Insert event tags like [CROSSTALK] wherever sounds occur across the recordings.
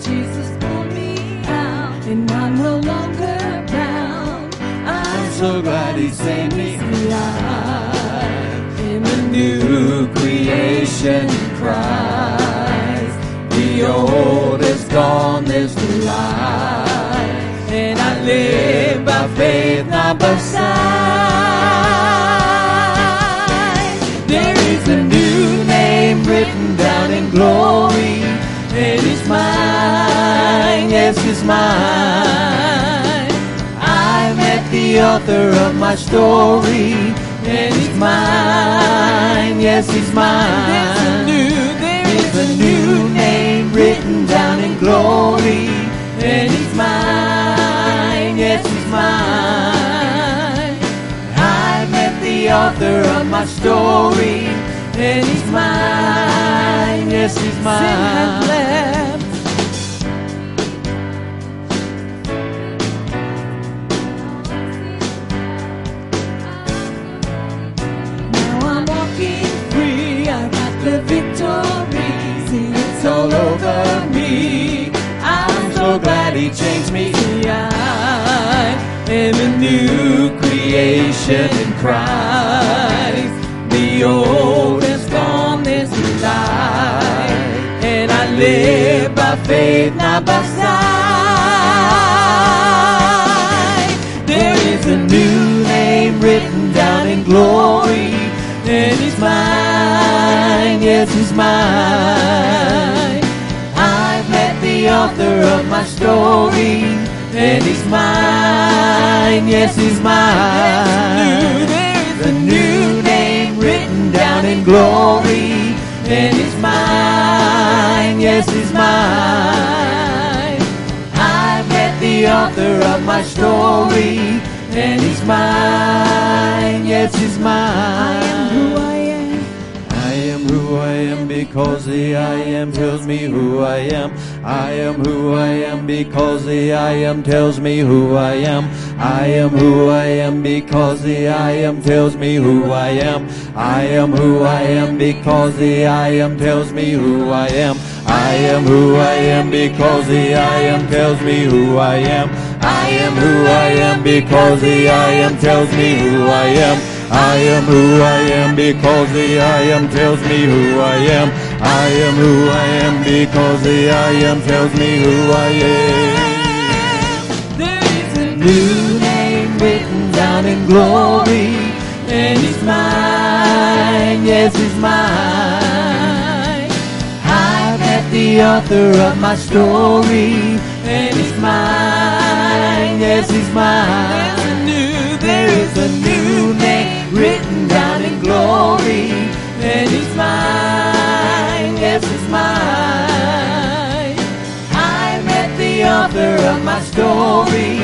Jesus pulled me out, and I'm no longer bound. I'm so glad He saved me. alive in the New creation in Christ. The old is gone, there's new life. and I live by faith, not by sight. There is a new name written down in glory, and it's mine, yes, it's mine. I met the author of my story, and it's mine, yes, it's mine. There's a new name written down in glory, and it's mine, yes, it's mine. I met the author of my story, and he's mine, yes, he's mine. Sin has left. Now I'm walking free. I got the victory. See, it's all over me. I'm So glad he changed me. I am a new creation in Christ. The old live by faith, not by sight. There is a new name written down in glory. And it's mine, yes, it's mine. I've met the author of my story, and he's mine, yes, he's mine. There's a new name written down in glory, and it's mine, yes, it's mine. I've met the author of my story, and he's mine, yes, he's mine. Who I am because the I am tells me who I am. I am who I am because the I am tells me who I am. I am who I am because the I am tells me who I am. I am who I am because the I am tells me who I am. I am who I am because the I am tells me who I am. I am who I am because the I am tells me who I am. I am who I am because the I am tells me who I am. I am who I am because the I am tells me who I am. There is a new name written down in glory, and it's mine, yes, it's mine. I met the author of my story, and it's mine, yes, it's mine. There is a new glory, and it's mine, yes, it's mine. I met the author of my story,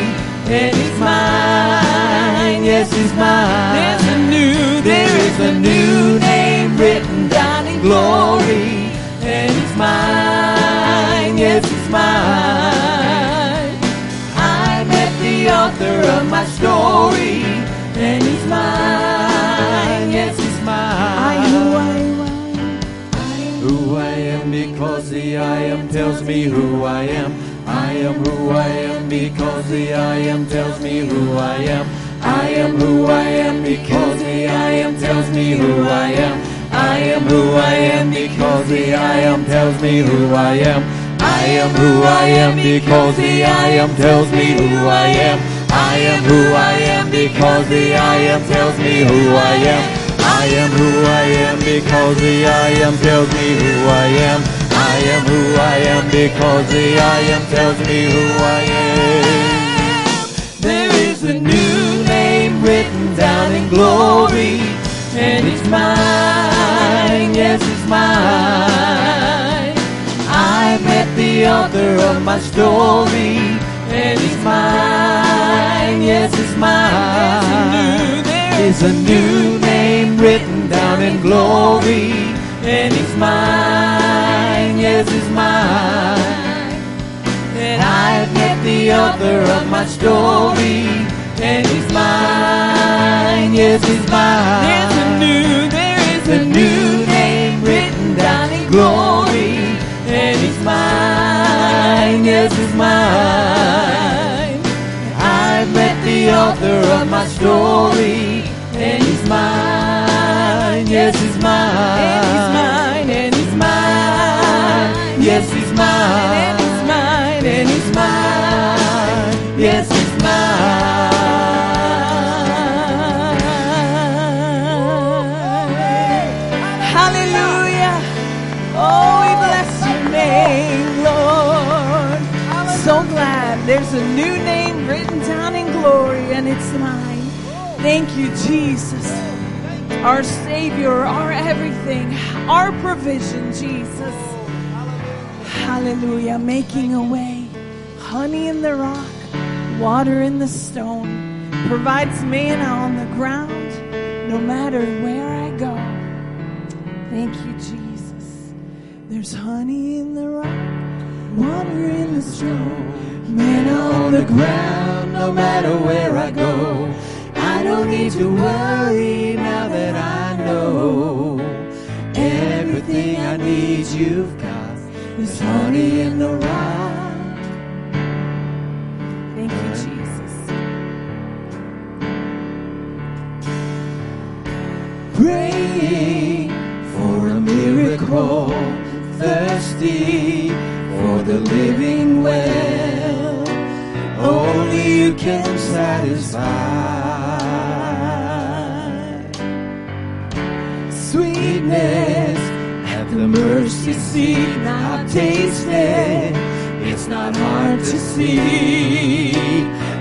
and it's mine, yes, it's mine. There's a new, there is a new name written down in glory, and it's mine, yes, it's mine. I met the author of my story, and he's mine, who I am. Because the I am tells me who I am. I am who I am because the I am tells me who I am. I am who I am because the I am tells me who I am. I am who I am because the I am tells me who I am. I am who I am because the I am tells me who I am. I am who I am because the I am tells me who I am. I am who I am because the I am tells me who I am. I am who I am because the I am tells me who I am. There is a new name written down in glory, and it's mine, yes, it's mine. I met the author of my story, and it's mine, yes, it's mine. There's a new written down in glory, and it's mine, yes, it's mine. And I've met the author of my story, and he's mine, yes, he's mine. There's a new, there is a new name written down in glory, and he's mine, yes is mine. I've met the author of my story, and he's mine. Yes, he's mine. And he's mine. Yes, he's mine, and he's mine. Yes, he's mine. Hallelujah. Oh, we bless your name, Lord. So glad there's a new name written down in glory, and it's mine. Thank you, Jesus. Our Savior, our everything, our provision, Jesus. Hallelujah. Making a way. Honey in the rock, water in the stone. Provides manna on the ground, no matter where I go. Thank you, Jesus. There's honey in the rock, water in the stone. Manna on the ground, no matter where I go. Don't need to worry now that I know everything I need you've got. is honey in the rock. Thank you, Jesus. Praying for a miracle, thirsty for the living well. Only you can satisfy. Sweetness at the mercy seat, I've tasted. It's not hard to see.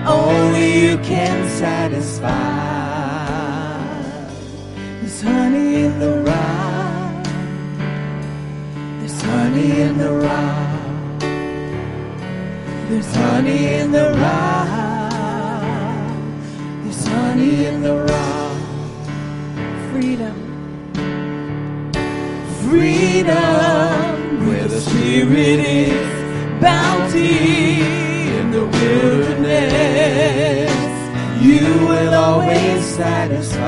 Only you can satisfy. There's honey in the rock. There's honey in the rock. There's honey in the rock. There's honey in the rock. Freedom where the spirit is. Bounty in the wilderness. You will always satisfy.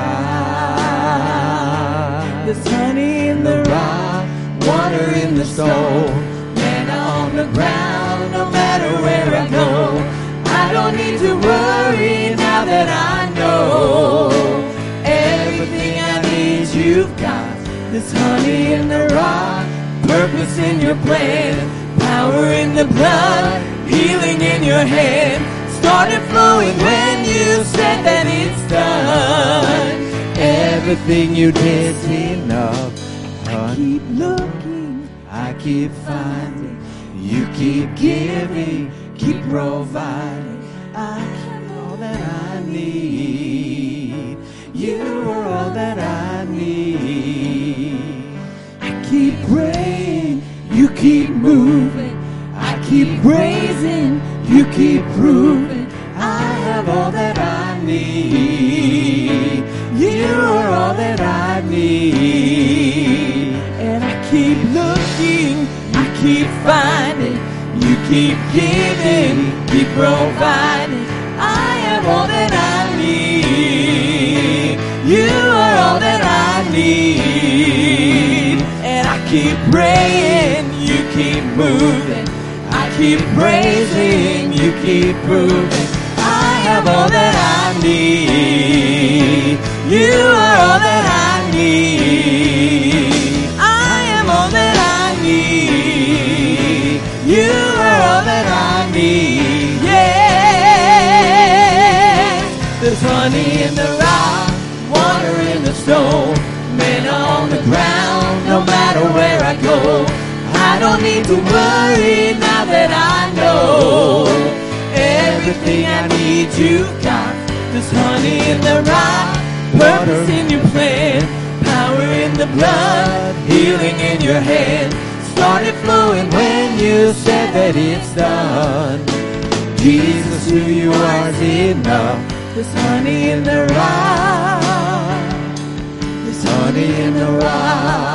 There's honey in the rock, water in the stone, manna on the ground, no matter where I go. I don't need to worry now that I know everything I need you've got. There's honey in the rock, purpose in your plan, power in the blood, healing in your hand. Started flowing when you said that it's done. Everything you did's enough. I keep looking, I keep finding. You keep giving, keep providing. I am all that I need. You are all that I need. Keep moving. I keep praising, you keep proving. I have all that I need. You are all that I need. And I keep looking, I keep finding. You keep giving, keep providing. I am all that I need. You are all that I need. And I keep praying, you keep moving. I keep praising, you keep proving. I have all that I need. You are all that I need. I am all that I need. You are all that I need. Yeah. There's honey in the rock, water in the stone, don't need to worry now that I know everything I need you've got. There's honey in the rock, purpose in your plan, power in the blood, healing in your hand. Started flowing when you said that it's done. Jesus, who you are is enough. There's honey in the rock. There's honey in the rock.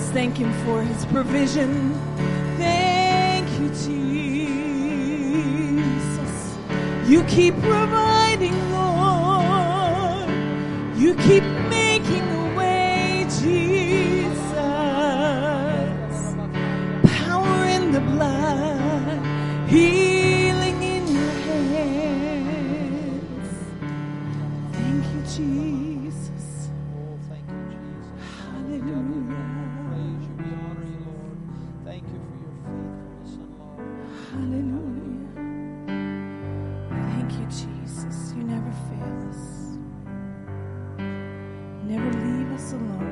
Let's thank Him for His provision. Thank you, Jesus. You keep providing, Lord. You keep making a way, Jesus. Power in the blood. He その？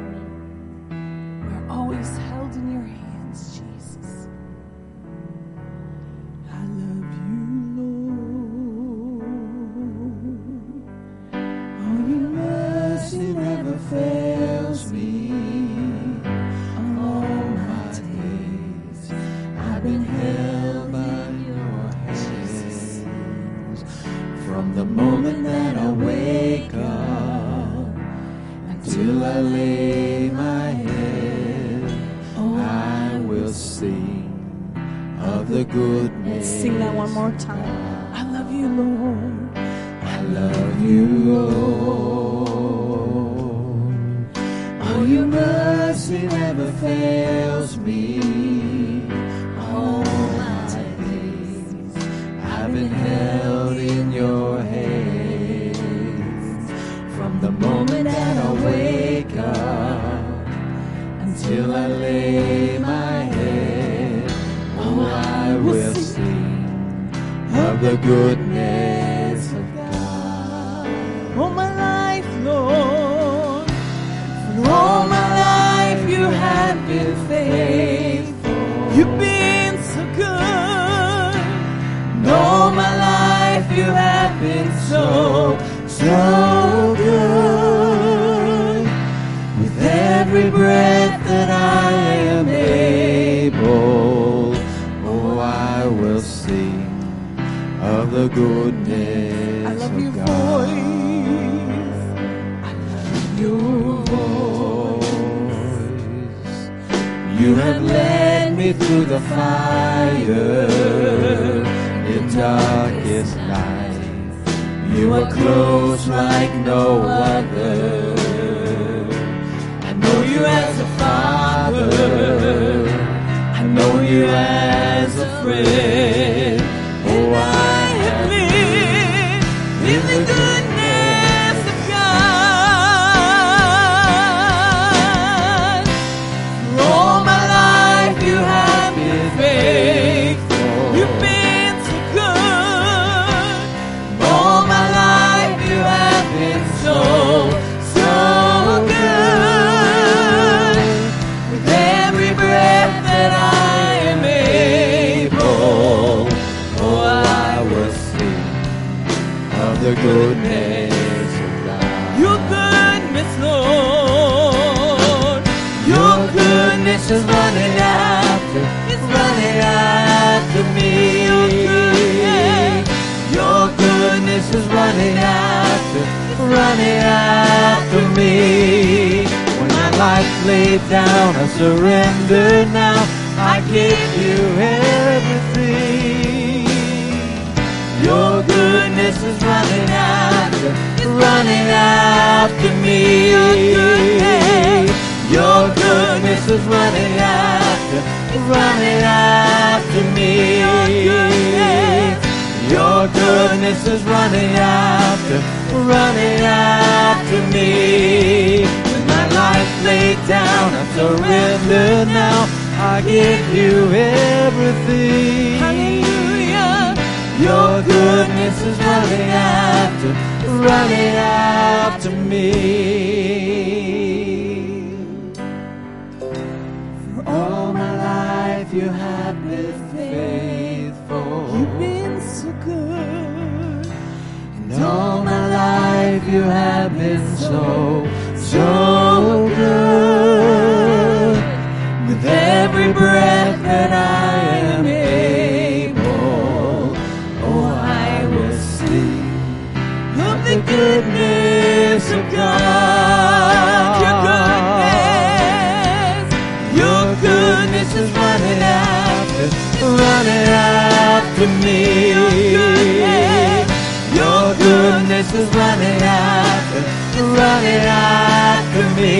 running after, running after me.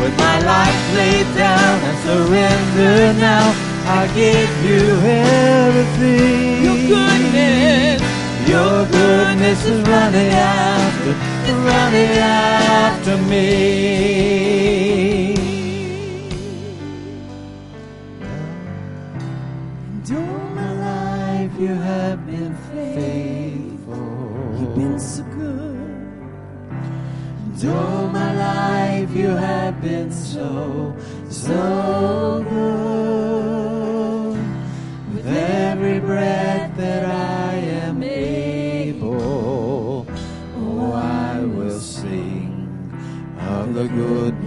With my life laid down, and surrendered now. I give you everything. Your goodness, your goodness is running after, running after me. During my life, you have been Through my life, you have been so, so good. With every breath that I am able, oh, I will sing of the good.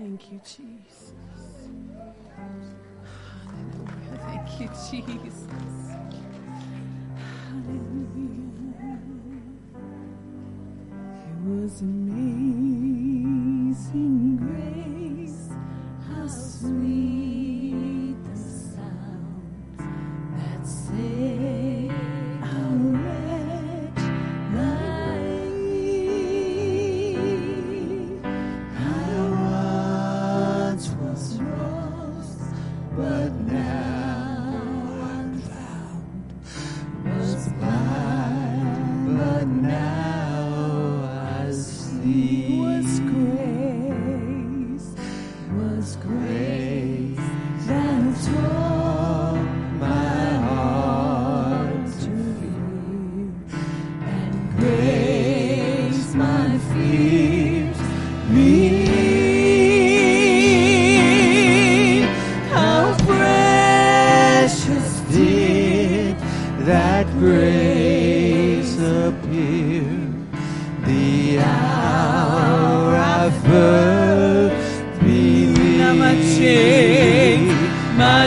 Thank you, Jesus. Hallelujah. Thank you, Jesus.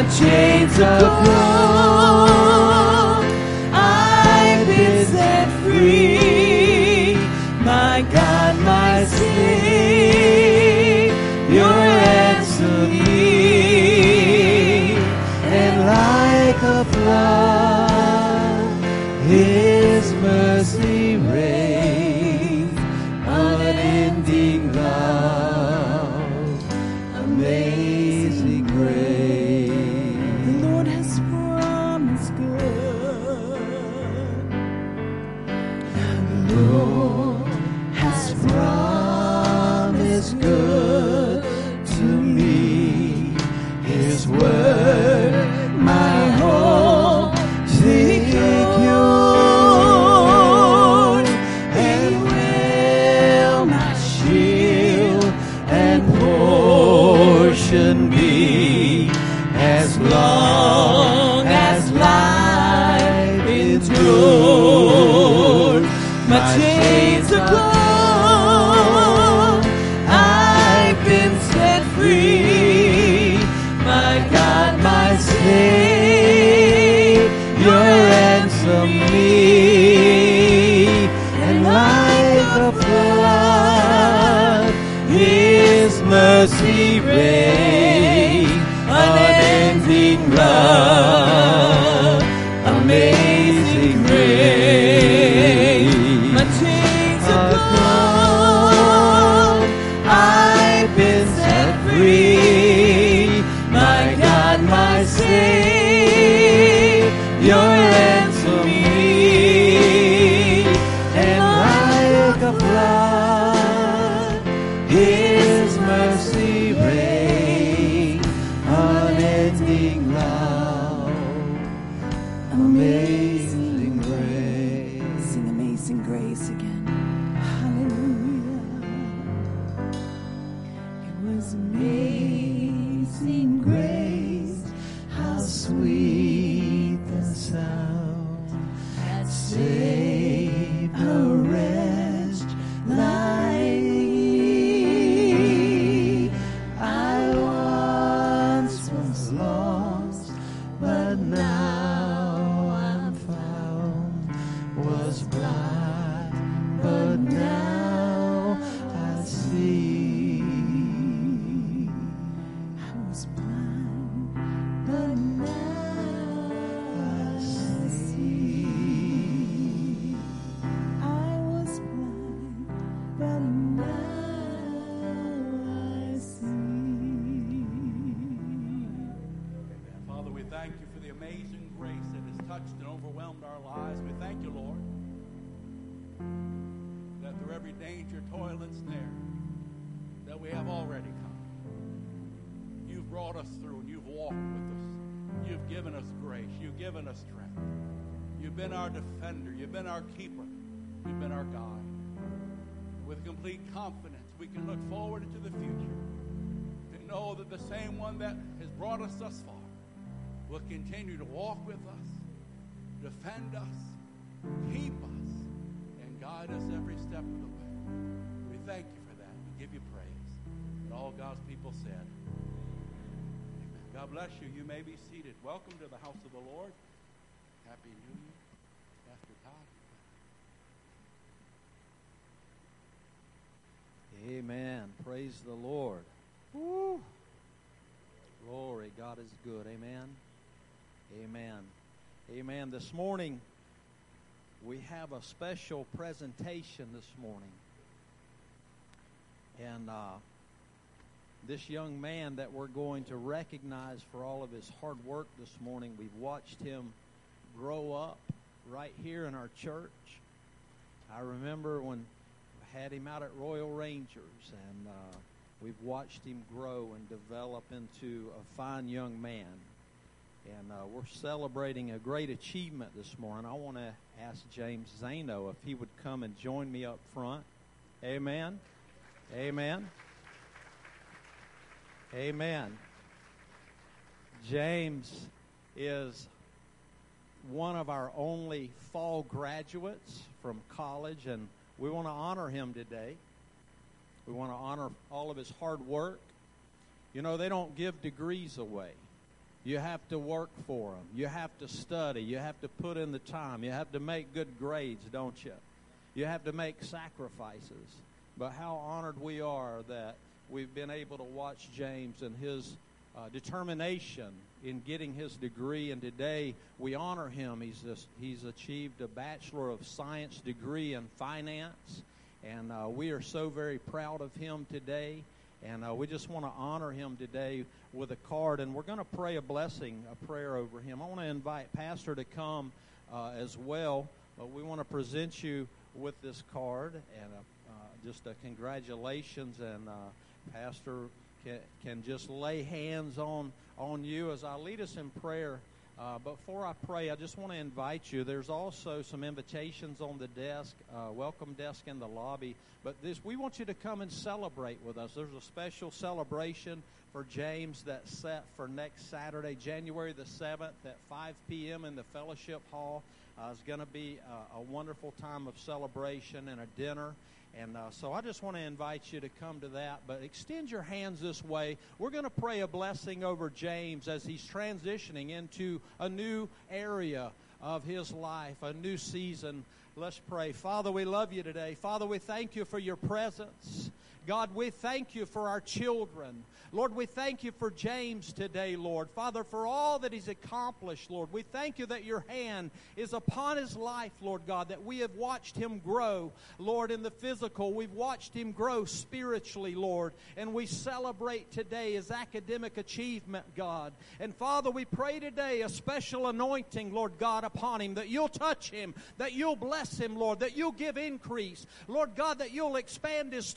chains of glory. Will continue to walk with us, defend us, keep us, and guide us every step of the way. We thank you for that. We give you praise. And all God's people said, Amen. God bless you. You may be seated. Welcome to the house of the Lord. Happy New Year. Pastor Todd. Amen. Praise the Lord. Woo. Glory. God is good. Amen. Amen. Amen. This morning, we have a special presentation this morning. And uh, this young man that we're going to recognize for all of his hard work this morning, we've watched him grow up right here in our church. I remember when I had him out at Royal Rangers, and uh, we've watched him grow and develop into a fine young man. And uh, we're celebrating a great achievement this morning. I want to ask James Zano if he would come and join me up front. Amen. Amen. Amen. James is one of our only fall graduates from college, and we want to honor him today. We want to honor all of his hard work. You know, they don't give degrees away. You have to work for them. You have to study. You have to put in the time. You have to make good grades, don't you? You have to make sacrifices. But how honored we are that we've been able to watch James and his uh, determination in getting his degree, and today we honor him. He's just, he's achieved a Bachelor of Science degree in finance, and uh, we are so very proud of him today. And uh, we just want to honor him today with a card, and we're going to pray a blessing, a prayer over him. I want to invite Pastor to come uh, as well, but we want to present you with this card and uh, uh, just a congratulations. And uh, Pastor can, can just lay hands on on you as I lead us in prayer. Uh, before I pray, I just want to invite you. There's also some invitations on the desk, uh, welcome desk in the lobby. But this, we want you to come and celebrate with us. There's a special celebration for James that's set for next Saturday, January the 7th at 5 p.m. in the fellowship hall. Uh, it's going to be a, a wonderful time of celebration and a dinner. And uh, so I just want to invite you to come to that. But extend your hands this way. We're going to pray a blessing over James as he's transitioning into a new area of his life, a new season. Let's pray. Father, we love you today. Father, we thank you for your presence. God, we thank you for our children. Lord, we thank you for James today, Lord. Father, for all that he's accomplished, Lord. We thank you that your hand is upon his life, Lord God, that we have watched him grow, Lord, in the physical. We've watched him grow spiritually, Lord. And we celebrate today his academic achievement, God. And Father, we pray today a special anointing, Lord God, upon him, that you'll touch him, that you'll bless him, Lord, that you'll give increase, Lord God, that you'll expand his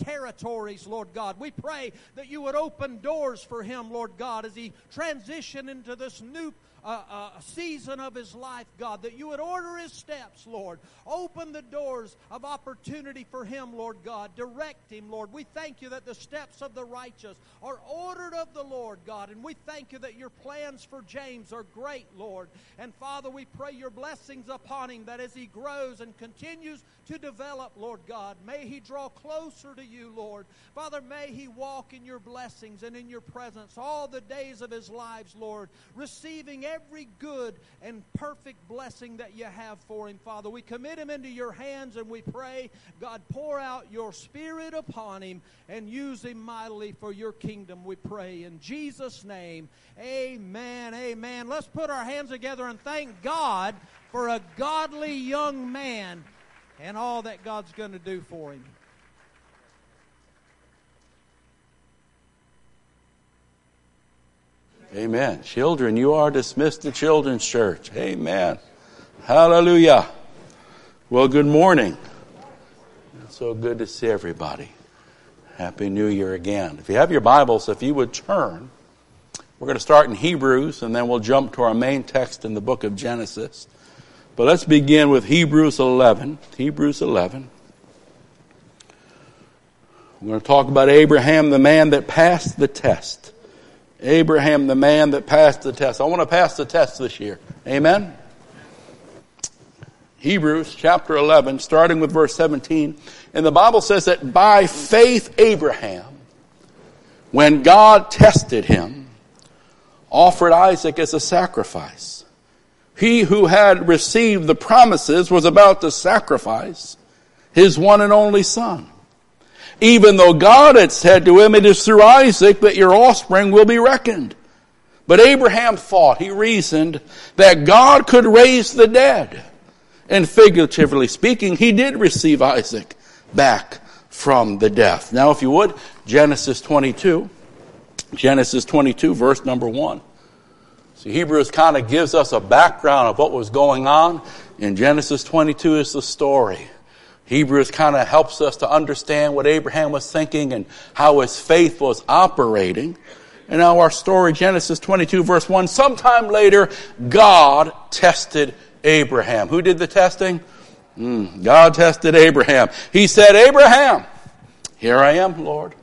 Lord God. We pray that you would open doors for him, Lord God, as he transitioned into this new uh, uh, season of his life, God, that you would order his steps, Lord. Open the doors of opportunity for him, Lord God. Direct him, Lord. We thank you that the steps of the righteous are ordered of the Lord, God. And we thank you that your plans for James are great, Lord. And Father, we pray your blessings upon him that as he grows and continues to develop, Lord God, may he draw closer to you, Lord. Father, may he walk in your blessings and in your presence all the days of his lives, Lord, receiving good and perfect blessing that you have for him, Father. We commit him into your hands and we pray, God, pour out your spirit upon him and use him mightily for your kingdom, we pray. In Jesus' name, amen, amen. Let's put our hands together and thank God for a godly young man and all that God's going to do for him. Amen. Children, you are dismissed to Children's Church. Amen. Hallelujah. Well, good morning. It's so good to see everybody. Happy New Year again. If you have your Bibles, if you would turn, we're going to start in Hebrews and then we'll jump to our main text in the book of Genesis. But let's begin with Hebrews 11. Hebrews 11. We're going to talk about Abraham, the man that passed the test. Abraham, the man that passed the test. I want to pass the test this year. Amen? Hebrews chapter 11, starting with verse 17. And the Bible says that by faith, Abraham, when God tested him, offered Isaac as a sacrifice. He who had received the promises was about to sacrifice his one and only son even though God had said to him, it is through Isaac that your offspring will be reckoned. But Abraham thought, he reasoned, that God could raise the dead. And figuratively speaking, he did receive Isaac back from the death. Now, if you would, Genesis 22. Genesis 22, verse number 1. See, Hebrews kind of gives us a background of what was going on. In Genesis 22 is the story Hebrews kind of helps us to understand what Abraham was thinking and how his faith was operating. And now our story, Genesis 22 verse 1, sometime later, God tested Abraham. Who did the testing? Mm, God tested Abraham. He said, Abraham, here I am, Lord.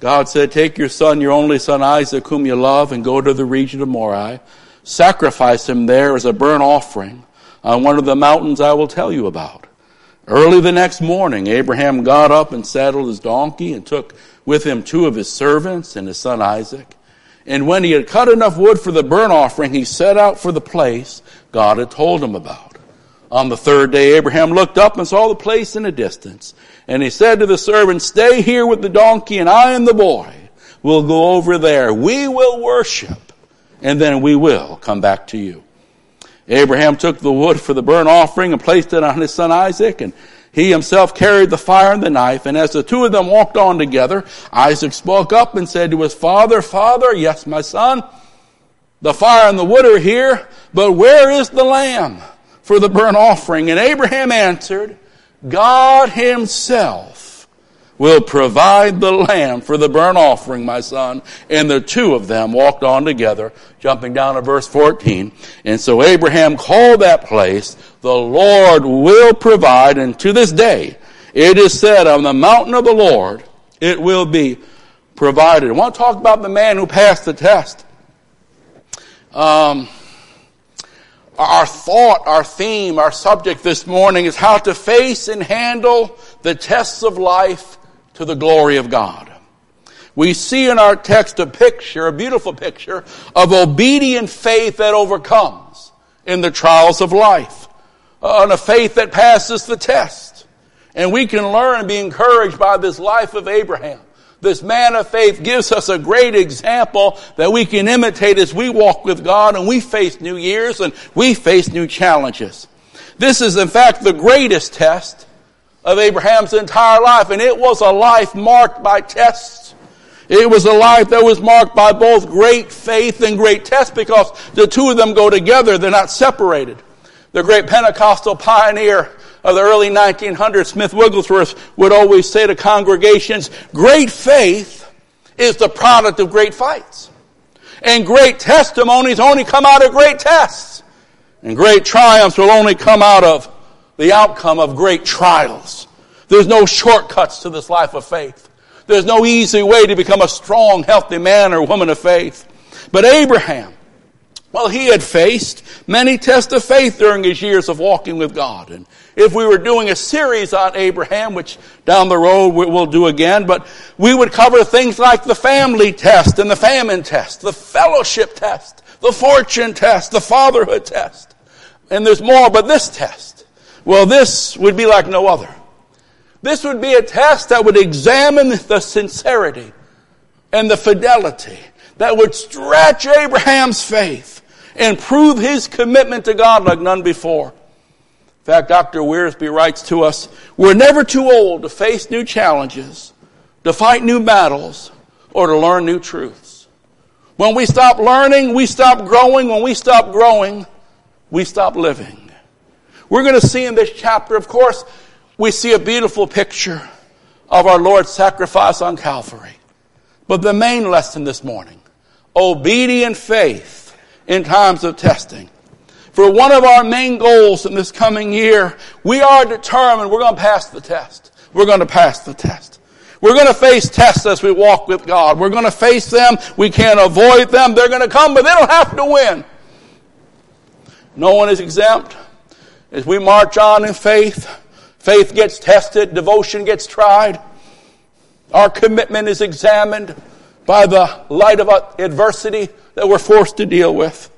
God said, take your son, your only son Isaac, whom you love, and go to the region of Moriah. Sacrifice him there as a burnt offering on one of the mountains I will tell you about. Early the next morning, Abraham got up and saddled his donkey and took with him two of his servants and his son Isaac. And when he had cut enough wood for the burnt offering, he set out for the place God had told him about. On the third day, Abraham looked up and saw the place in a distance. And he said to the servant, stay here with the donkey and I and the boy will go over there. We will worship and then we will come back to you. Abraham took the wood for the burnt offering and placed it on his son Isaac, and he himself carried the fire and the knife. And as the two of them walked on together, Isaac spoke up and said to his father, Father, yes, my son, the fire and the wood are here, but where is the lamb for the burnt offering? And Abraham answered, God himself will provide the lamb for the burnt offering, my son. And the two of them walked on together, jumping down to verse 14. And so Abraham called that place, the Lord will provide. And to this day, it is said on the mountain of the Lord, it will be provided. I want to talk about the man who passed the test. Um, our thought, our theme, our subject this morning is how to face and handle the tests of life to the glory of God. We see in our text a picture, a beautiful picture of obedient faith that overcomes in the trials of life, uh, and a faith that passes the test. And we can learn and be encouraged by this life of Abraham. This man of faith gives us a great example that we can imitate as we walk with God and we face new years and we face new challenges. This is in fact the greatest test of Abraham's entire life, and it was a life marked by tests. It was a life that was marked by both great faith and great tests because the two of them go together. They're not separated. The great Pentecostal pioneer of the early 1900s, Smith Wigglesworth, would always say to congregations, great faith is the product of great fights. And great testimonies only come out of great tests. And great triumphs will only come out of the outcome of great trials. There's no shortcuts to this life of faith. There's no easy way to become a strong, healthy man or woman of faith. But Abraham, well, he had faced many tests of faith during his years of walking with God. And if we were doing a series on Abraham, which down the road we'll do again, but we would cover things like the family test and the famine test, the fellowship test, the fortune test, the fatherhood test. And there's more, but this test well, this would be like no other. This would be a test that would examine the sincerity and the fidelity that would stretch Abraham's faith and prove his commitment to God like none before. In fact, Dr. Wiersbe writes to us, we're never too old to face new challenges, to fight new battles, or to learn new truths. When we stop learning, we stop growing. When we stop growing, we stop living. We're going to see in this chapter, of course, we see a beautiful picture of our Lord's sacrifice on Calvary. But the main lesson this morning, obedient faith in times of testing. For one of our main goals in this coming year, we are determined we're going to pass the test. We're going to pass the test. We're going to face tests as we walk with God. We're going to face them. We can't avoid them. They're going to come, but they don't have to win. No one is exempt. As we march on in faith, faith gets tested, devotion gets tried. Our commitment is examined by the light of adversity that we're forced to deal with.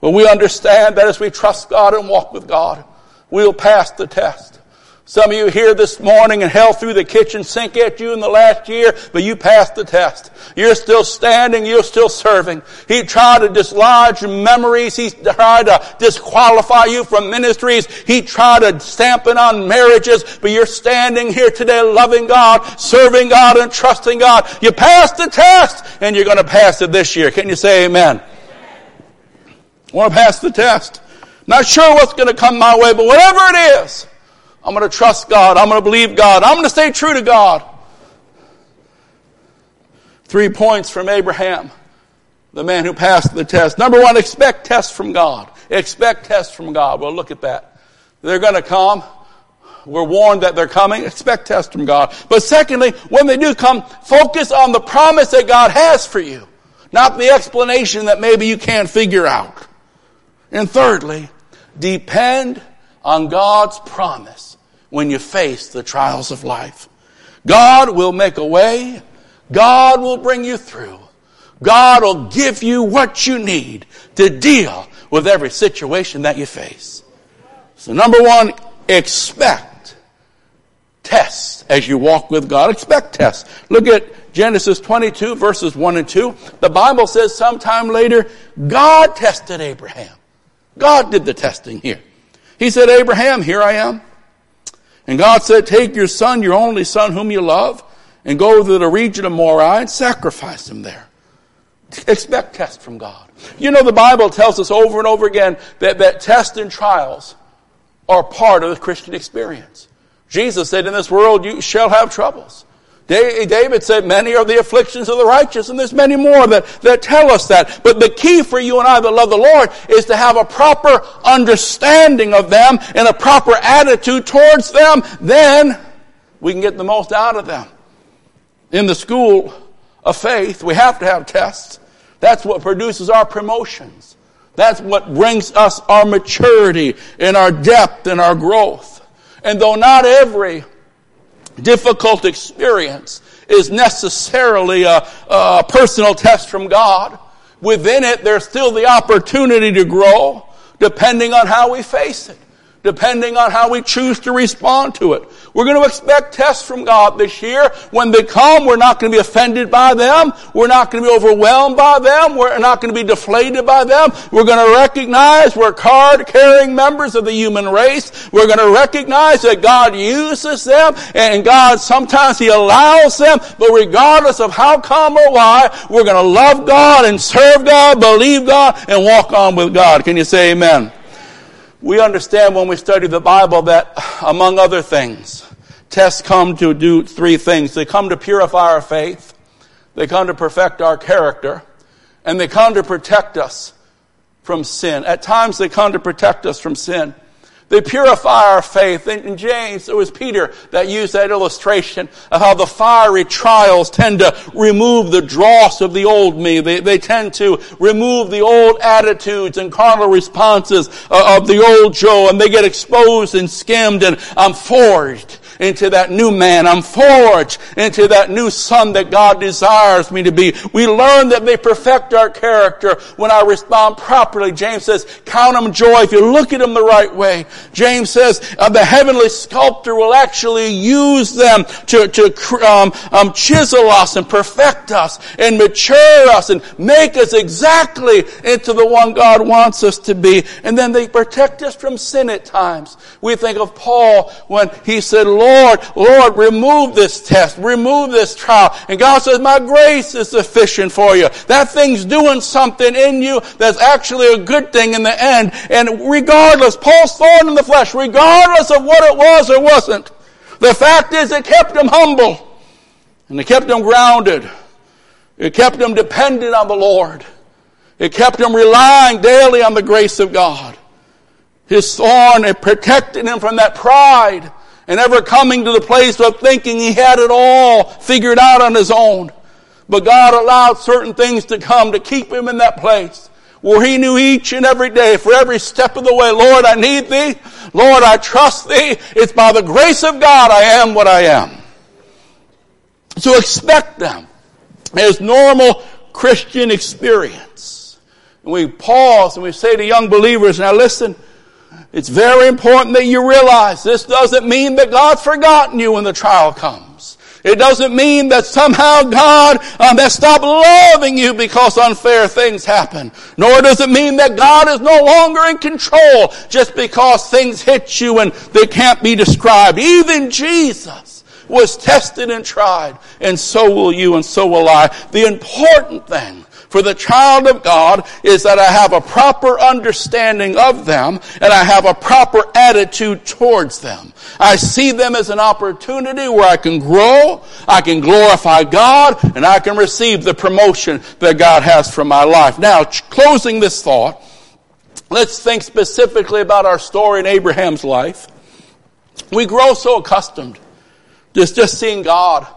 But we understand that as we trust God and walk with God, we'll pass the test. Some of you here this morning and hell threw the kitchen sink at you in the last year, but you passed the test. You're still standing, you're still serving. He tried to dislodge memories. He tried to disqualify you from ministries. He tried to stamp it on marriages, but you're standing here today loving God, serving God, and trusting God. You passed the test, and you're going to pass it this year. Can you say amen? I want to pass the test. Not sure what's going to come my way, but whatever it is, I'm going to trust God. I'm going to believe God. I'm going to stay true to God. Three points from Abraham, the man who passed the test. Number one, expect tests from God. Expect tests from God. Well, look at that. They're going to come. We're warned that they're coming. Expect tests from God. But secondly, when they do come, focus on the promise that God has for you, not the explanation that maybe you can't figure out. And thirdly, depend on God's promise when you face the trials of life. God will make a way. God will bring you through. God will give you what you need to deal with every situation that you face. So number one, expect tests as you walk with God. Expect tests. Look at Genesis 22 verses 1 and 2, the Bible says sometime later, God tested Abraham. God did the testing here. He said, Abraham, here I am. And God said, take your son, your only son whom you love, and go to the region of Moriah and sacrifice him there. Expect tests from God. You know, the Bible tells us over and over again that, that tests and trials are part of the Christian experience. Jesus said, in this world you shall have troubles. David said, many are the afflictions of the righteous, and there's many more that, that tell us that. But the key for you and I that love the Lord is to have a proper understanding of them and a proper attitude towards them. Then we can get the most out of them. In the school of faith, we have to have tests. That's what produces our promotions. That's what brings us our maturity and our depth and our growth. And though not every difficult experience is necessarily a, a personal test from God, within it there's still the opportunity to grow depending on how we face it depending on how we choose to respond to it. We're going to expect tests from God this year. When they come, we're not going to be offended by them. We're not going to be overwhelmed by them. We're not going to be deflated by them. We're going to recognize we're card-carrying members of the human race. We're going to recognize that God uses them and God sometimes He allows them, but regardless of how come or why, we're going to love God and serve God, believe God, and walk on with God. Can you say amen? We understand when we study the Bible that, among other things, tests come to do three things. They come to purify our faith, they come to perfect our character, and they come to protect us from sin. At times they come to protect us from sin. They purify our faith. In James, it was Peter that used that illustration of how the fiery trials tend to remove the dross of the old me. They, they tend to remove the old attitudes and carnal responses uh, of the old Joe, and they get exposed and skimmed and I'm forged into that new man. I'm forged into that new son that God desires me to be. We learn that they perfect our character when I respond properly. James says, count them joy if you look at them the right way. James says, uh, the heavenly sculptor will actually use them to, to um, um, chisel us and perfect us and mature us and make us exactly into the one God wants us to be. And then they protect us from sin at times. We think of Paul when he said, Lord, Lord, Lord, remove this test, remove this trial. And God says, my grace is sufficient for you. That thing's doing something in you that's actually a good thing in the end. And regardless, Paul's thorn in the flesh, regardless of what it was or wasn't, the fact is it kept him humble. And it kept him grounded. It kept him dependent on the Lord. It kept him relying daily on the grace of God. His thorn, it protected him from that pride and ever coming to the place of thinking he had it all figured out on his own. But God allowed certain things to come to keep him in that place where he knew each and every day for every step of the way, Lord, I need thee. Lord, I trust thee. It's by the grace of God I am what I am. So expect them as normal Christian experience. And we pause and we say to young believers, now listen, it's very important that you realize this doesn't mean that God's forgotten you when the trial comes. It doesn't mean that somehow God um, has stopped loving you because unfair things happen. Nor does it mean that God is no longer in control just because things hit you and they can't be described. Even Jesus was tested and tried, and so will you and so will I. The important thing for the child of God is that I have a proper understanding of them and I have a proper attitude towards them. I see them as an opportunity where I can grow, I can glorify God, and I can receive the promotion that God has for my life. Now, closing this thought, let's think specifically about our story in Abraham's life. We grow so accustomed to just seeing God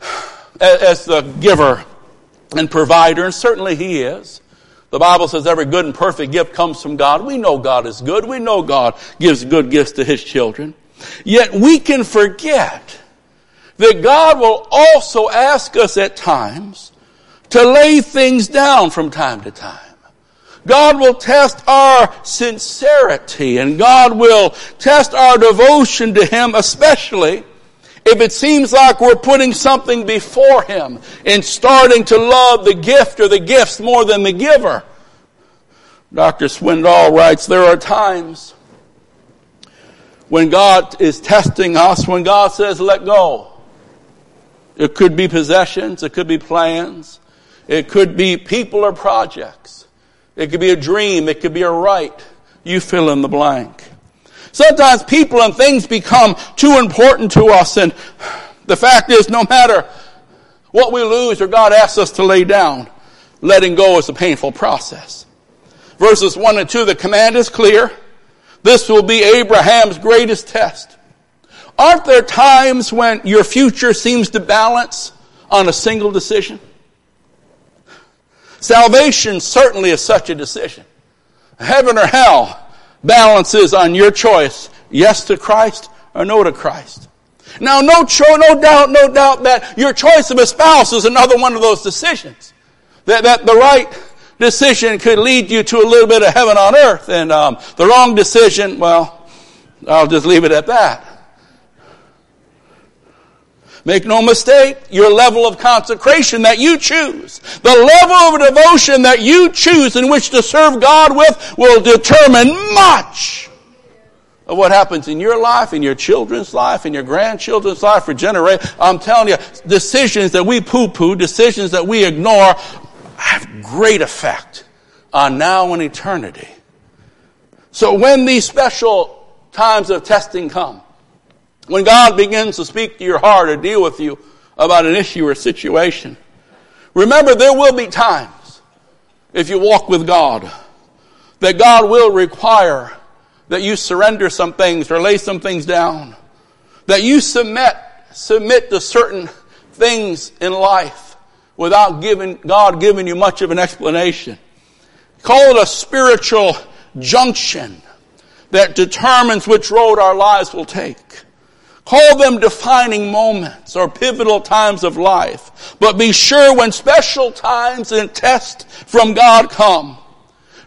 [SIGHS] as the giver and provider, and certainly He is. The Bible says every good and perfect gift comes from God. We know God is good. We know God gives good gifts to His children. Yet we can forget that God will also ask us at times to lay things down from time to time. God will test our sincerity and God will test our devotion to Him especially if it seems like we're putting something before Him and starting to love the gift or the gifts more than the giver, Dr. Swindoll writes, there are times when God is testing us, when God says, let go. It could be possessions, it could be plans, it could be people or projects. It could be a dream, it could be a right. You fill in the blank. Sometimes people and things become too important to us and the fact is no matter what we lose or God asks us to lay down, letting go is a painful process. Verses 1 and 2, the command is clear. This will be Abraham's greatest test. Aren't there times when your future seems to balance on a single decision? Salvation certainly is such a decision. Heaven or hell balances on your choice, yes to Christ or no to Christ. Now, no, cho- no doubt, no doubt that your choice of a spouse is another one of those decisions. That, that the right decision could lead you to a little bit of heaven on earth, and um, the wrong decision, well, I'll just leave it at that. Make no mistake, your level of consecration that you choose, the level of devotion that you choose in which to serve God with will determine much of what happens in your life, in your children's life, in your grandchildren's life for generations. I'm telling you, decisions that we poo-poo, decisions that we ignore have great effect on now and eternity. So when these special times of testing come, when God begins to speak to your heart or deal with you about an issue or situation, remember there will be times, if you walk with God, that God will require that you surrender some things or lay some things down, that you submit, submit to certain things in life without giving, God giving you much of an explanation. Call it a spiritual junction that determines which road our lives will take. Call them defining moments or pivotal times of life. But be sure when special times and tests from God come,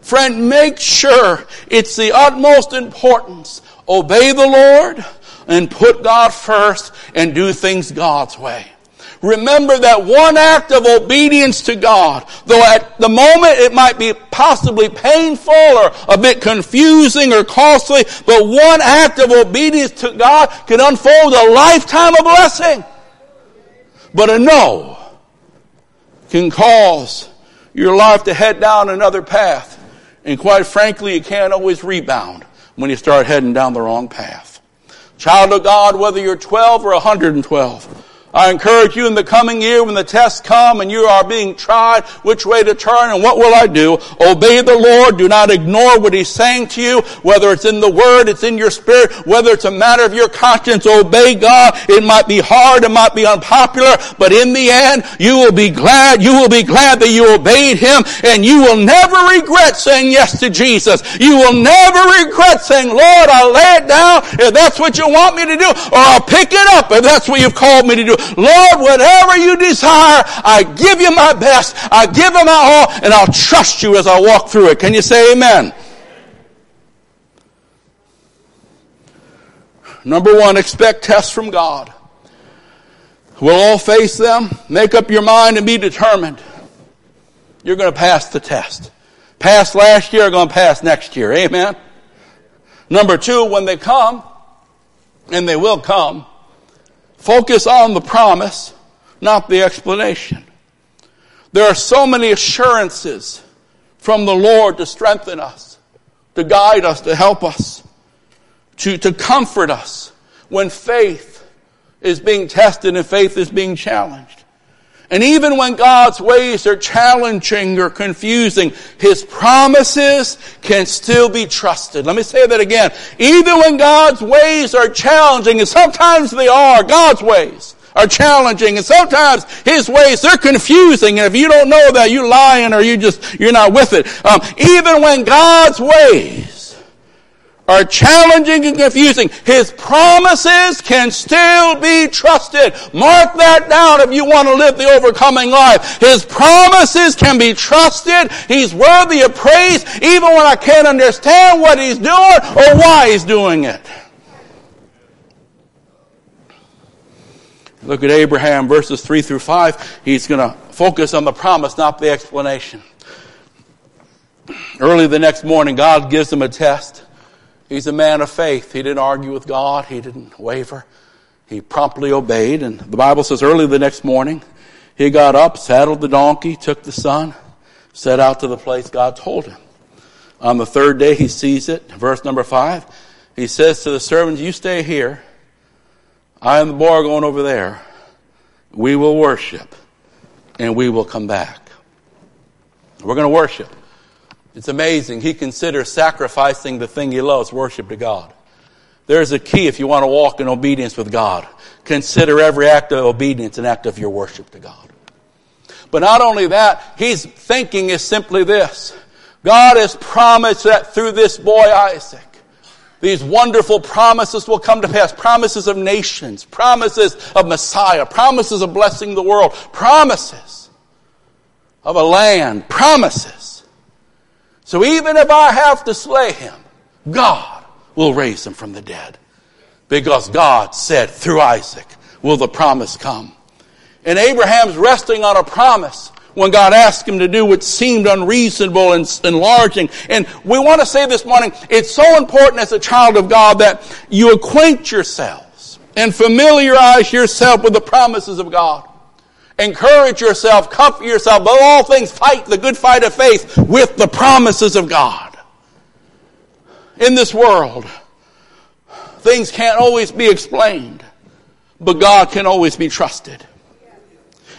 friend, make sure it's the utmost importance. Obey the Lord and put God first and do things God's way. Remember that one act of obedience to God, though at the moment it might be possibly painful or a bit confusing or costly, but one act of obedience to God can unfold a lifetime of blessing. But a no can cause your life to head down another path. And quite frankly, you can't always rebound when you start heading down the wrong path. Child of God, whether you're 12 or 112, I encourage you in the coming year when the tests come and you are being tried which way to turn and what will I do? Obey the Lord. Do not ignore what He's saying to you, whether it's in the Word, it's in your spirit, whether it's a matter of your conscience. Obey God. It might be hard, it might be unpopular, but in the end, you will be glad, you will be glad that you obeyed Him and you will never regret saying yes to Jesus. You will never regret saying, Lord, I'll lay it down if that's what you want me to do, or I'll pick it up if that's what you've called me to do. Lord, whatever you desire, I give you my best. I give you my all, and I'll trust you as I walk through it. Can you say amen? Number one, expect tests from God. We'll all face them. Make up your mind and be determined. You're going to pass the test. Passed last year, going to pass next year. Amen. Number two, when they come, and they will come, Focus on the promise, not the explanation. There are so many assurances from the Lord to strengthen us, to guide us, to help us, to, to comfort us when faith is being tested and faith is being challenged. And even when God's ways are challenging or confusing, His promises can still be trusted. Let me say that again. Even when God's ways are challenging, and sometimes they are, God's ways are challenging, and sometimes His ways, they're confusing, and if you don't know that, you're lying or you just, you're not with it. Um, even when God's ways are challenging and confusing, His promises can still be trusted. Mark that down if you want to live the overcoming life. His promises can be trusted. He's worthy of praise even when I can't understand what He's doing or why He's doing it. Look at Abraham, verses 3 through 5. He's going to focus on the promise, not the explanation. Early the next morning, God gives him a test. He's a man of faith. He didn't argue with God. He didn't waver. He promptly obeyed. And the Bible says early the next morning, he got up, saddled the donkey, took the son, set out to the place God told him. On the third day, he sees it. Verse number five. He says to the servants, you stay here. I and the boy are going over there. We will worship and we will come back. We're going to worship. It's amazing. He considers sacrificing the thing he loves, worship to God. There's a key if you want to walk in obedience with God. Consider every act of obedience an act of your worship to God. But not only that, he's thinking is simply this. God has promised that through this boy Isaac, these wonderful promises will come to pass. Promises of nations, promises of Messiah, promises of blessing the world, promises of a land, promises. So even if I have to slay him, God will raise him from the dead. Because God said through Isaac will the promise come. And Abraham's resting on a promise when God asked him to do what seemed unreasonable and enlarging. And we want to say this morning, it's so important as a child of God that you acquaint yourselves and familiarize yourself with the promises of God. Encourage yourself, comfort yourself, above all things fight the good fight of faith with the promises of God. In this world, things can't always be explained, but God can always be trusted.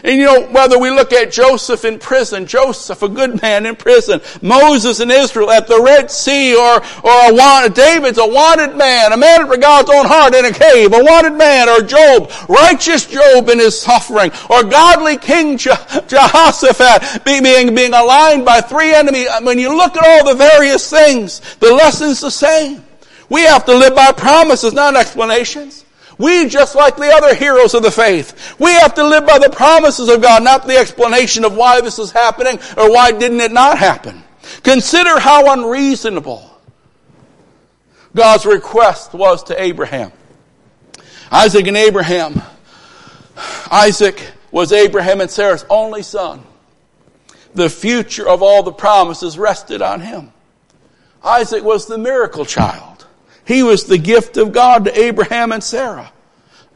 And you know, whether we look at Joseph in prison, Joseph, a good man in prison, Moses in Israel at the Red Sea, or, or a wanted, David's a wanted man, a man for God's own heart in a cave, a wanted man, or Job, righteous Job in his suffering, or godly King Je- Jehoshaphat being, being aligned by three enemies. When you look at all the various things, the lesson's the same. We have to live by promises, not explanations. We, just like the other heroes of the faith, we have to live by the promises of God, not the explanation of why this is happening or why didn't it not happen. Consider how unreasonable God's request was to Abraham. Isaac and Abraham. Isaac was Abraham and Sarah's only son. The future of all the promises rested on him. Isaac was the miracle child. He was the gift of God to Abraham and Sarah.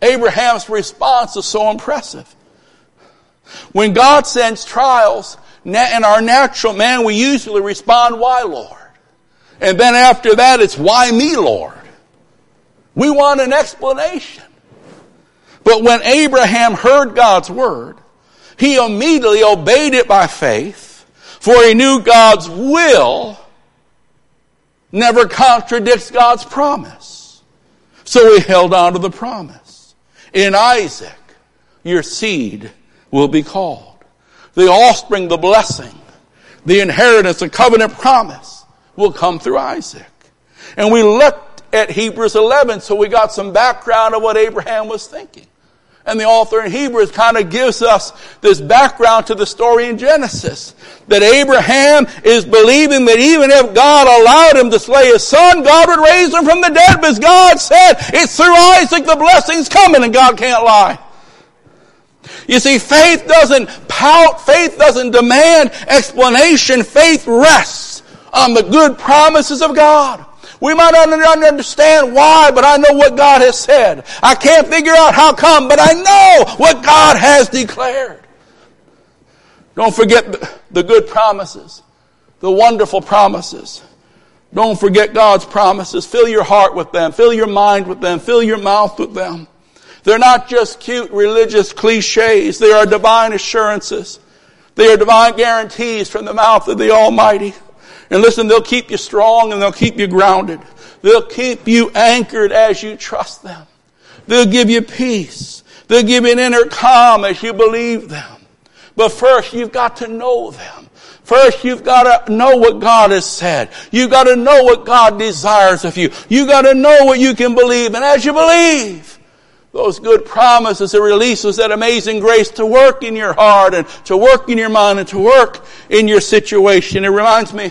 Abraham's response is so impressive. When God sends trials in our natural man, we usually respond, why Lord? And then after that, it's why me Lord? We want an explanation. But when Abraham heard God's word, he immediately obeyed it by faith, for he knew God's will never contradicts God's promise. So he held on to the promise. In Isaac, your seed will be called. The offspring, the blessing, the inheritance, the covenant promise will come through Isaac. And we looked at Hebrews 11, so we got some background of what Abraham was thinking. And the author in Hebrews kind of gives us this background to the story in Genesis. That Abraham is believing that even if God allowed him to slay his son, God would raise him from the dead because God said, it's through Isaac the blessing's coming and God can't lie. You see, faith doesn't pout, faith doesn't demand explanation, faith rests on the good promises of God. We might not understand why, but I know what God has said. I can't figure out how come, but I know what God has declared. Don't forget the good promises, the wonderful promises. Don't forget God's promises. Fill your heart with them. Fill your mind with them. Fill your mouth with them. They're not just cute religious cliches. They are divine assurances. They are divine guarantees from the mouth of the Almighty. And listen, they'll keep you strong and they'll keep you grounded. They'll keep you anchored as you trust them. They'll give you peace. They'll give you an inner calm as you believe them. But first, you've got to know them. First, you've got to know what God has said. You've got to know what God desires of you. You've got to know what you can believe. And as you believe, those good promises and releases that amazing grace to work in your heart and to work in your mind and to work in your situation. It reminds me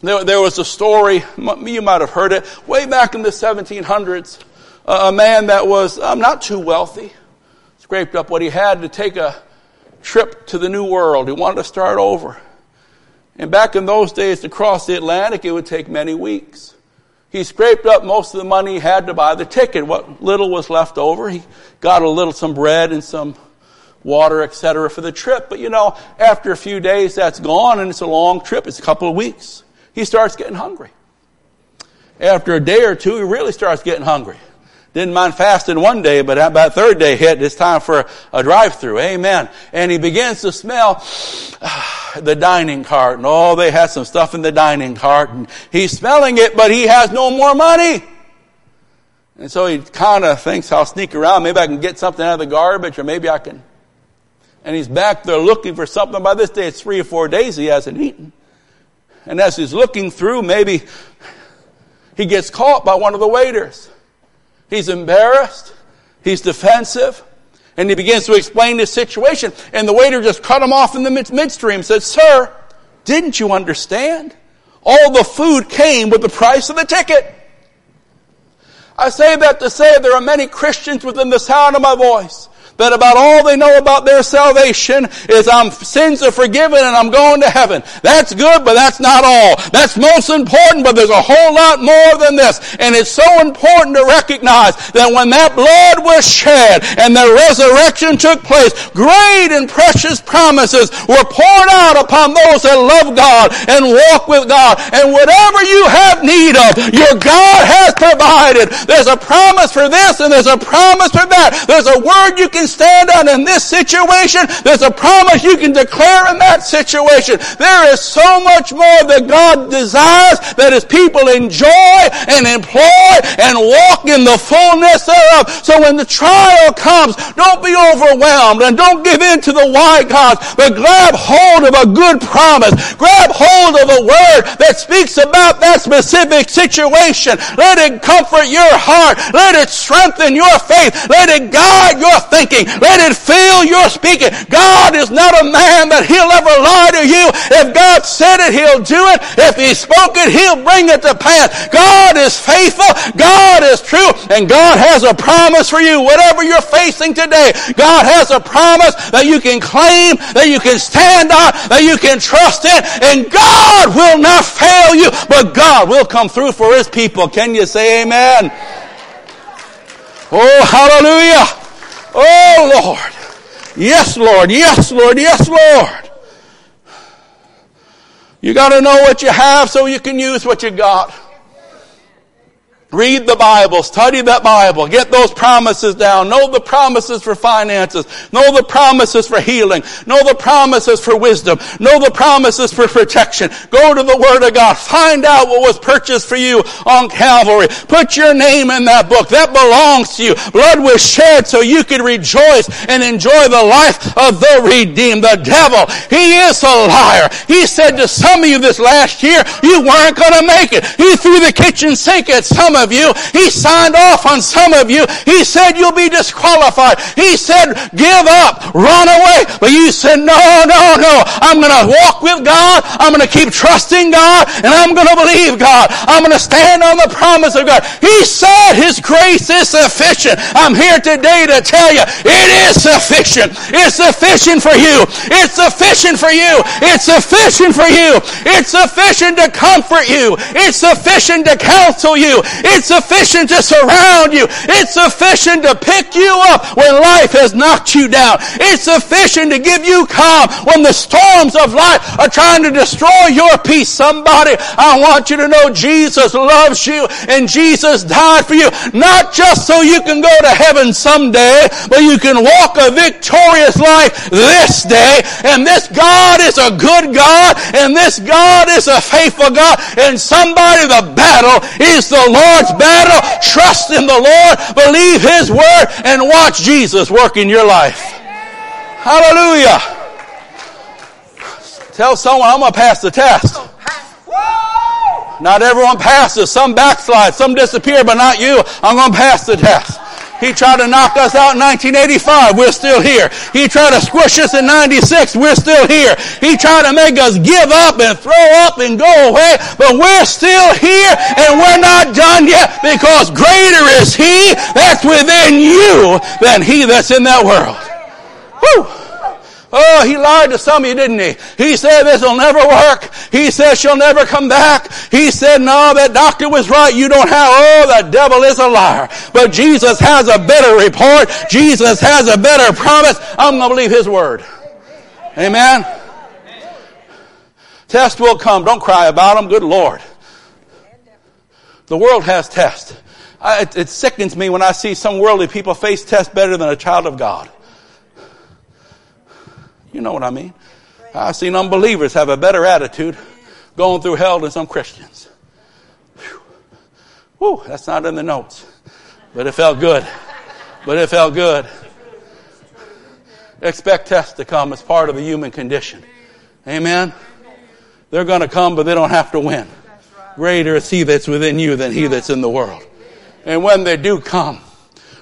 there, there was a story, you might have heard it, way back in the 1700s. a man that was um, not too wealthy, scraped up what he had to take a trip to the New World. He wanted to start over. And back in those days, to cross the Atlantic, it would take many weeks. He scraped up most of the money he had to buy the ticket. What little was left over, he got a little, some bread and some water, etc., for the trip. But you know, after a few days, that's gone, and it's a long trip. It's a couple of weeks. He starts getting hungry. After a day or two, he really starts getting hungry. Didn't mind fasting one day, but about third day hit, it's time for a, drive-through. Amen. And he begins to smell [SIGHS] the dining cart. And oh, they had some stuff in the dining cart. And he's smelling it, but he has no more money. And so he kind of thinks, I'll sneak around. Maybe I can get something out of the garbage, or maybe I can. And he's back there looking for something. By this day, it's three or four days he hasn't eaten. And as he's looking through, maybe he gets caught by one of the waiters. He's embarrassed. He's defensive. And he begins to explain his situation. And the waiter just cut him off in the mid- midstream said, Sir, didn't you understand? All the food came with the price of the ticket. I say that to say there are many Christians within the sound of my voice that about all they know about their salvation is I'm sins are forgiven and I'm going to heaven. That's good, but that's not all. That's most important, but there's a whole lot more than this. And it's so important to recognize that when that blood was shed and the resurrection took place, great and precious promises were poured out upon those that love God and walk with God. And whatever you have need of, your God has provided. There's a promise for this and there's a promise for that. There's a word you can stand on in this situation. There's a promise you can declare in that situation. There is so much more that God desires that his people enjoy and employ and walk in the fullness thereof. So when the trial comes, don't be overwhelmed and don't give in to the why gods, but grab hold of a good promise. Grab hold of a word that speaks about that specific situation. Let it comfort your heart. Let it strengthen your faith. Let it guide your thinking speaking. Let it fill your speaking. God is not a man that he'll ever lie to you. If God said it, he'll do it. If he spoke it, he'll bring it to pass. God is faithful. God is true. And God has a promise for you. Whatever you're facing today, God has a promise that you can claim, that you can stand on, that you can trust in. And God will not fail you, but God will come through for his people. Can you say amen? Oh, hallelujah. Oh, Lord. Yes, Lord. Yes, Lord. Yes, Lord. You got to know what you have so you can use what you got. Read the Bible, study that Bible, get those promises down, know the promises for finances, know the promises for healing, know the promises for wisdom, know the promises for protection. Go to the Word of God, find out what was purchased for you on Calvary. Put your name in that book. That belongs to you. Blood was shed so you could rejoice and enjoy the life of the redeemed. The devil, he is a liar. He said to some of you this last year, you weren't going to make it. He threw the kitchen sink at some of you. He signed off on some of you. He said you'll be disqualified. He said give up, run away. But you said no, no, no. I'm going to walk with God. I'm going to keep trusting God and I'm going to believe God. I'm going to stand on the promise of God. He said his grace is sufficient. I'm here today to tell you it is sufficient. It's sufficient for you. It's sufficient for you. It's sufficient for you. It's sufficient to comfort you. It's sufficient to counsel you. It's sufficient to surround you. It's sufficient to pick you up when life has knocked you down. It's sufficient to give you calm when the storms of life are trying to destroy your peace. Somebody, I want you to know Jesus loves you and Jesus died for you. Not just so you can go to heaven someday, but you can walk a victorious life this day. And this God is a good God and this God is a faithful God. And somebody, the battle is the Lord Lord's battle. Trust in the Lord, believe His word, and watch Jesus work in your life. Hallelujah. Tell someone, I'm going to pass the test. Not everyone passes. Some backslide, some disappear, but not you. I'm going to pass the test. He tried to knock us out in 1985. We're still here. He tried to squish us in 96. We're still here. He tried to make us give up and throw up and go away, but we're still here and we're not done yet because greater is He that's within you than He that's in that world. Woo! Oh, he lied to some of you, didn't he? He said this will never work. He said she'll never come back. He said, no, that doctor was right. You don't have, oh, the devil is a liar. But Jesus has a better report. Jesus has a better promise. I'm going to believe his word. Amen. Test will come. Don't cry about them. Good Lord. The world has tests. it, it sickens me when I see some worldly people face tests better than a child of God. You know what I mean? I've seen unbelievers have a better attitude going through hell than some Christians. Whew. That's not in the notes. But it felt good. But it felt good. Expect tests to come as part of the human condition. Amen? They're going to come, but they don't have to win. Greater is he that's within you than he that's in the world. And when they do come,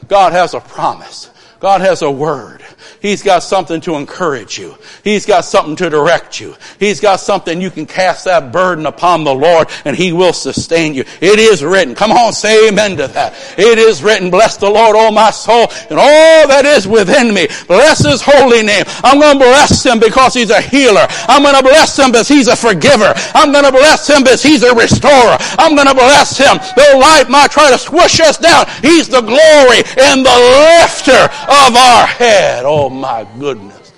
God has a promise. God has a word. He's got something to encourage you. He's got something to direct you. He's got something you can cast that burden upon the Lord and He will sustain you. It is written. Come on, say amen to that. It is written, bless the Lord, O my soul, and all that is within me. Bless His holy name. I'm going to bless Him because He's a healer. I'm going to bless Him because He's a forgiver. I'm going to bless Him because He's a restorer. I'm going to bless Him. Though life might try to squish us down, He's the glory and the lifter of our head. Oh, Oh my goodness.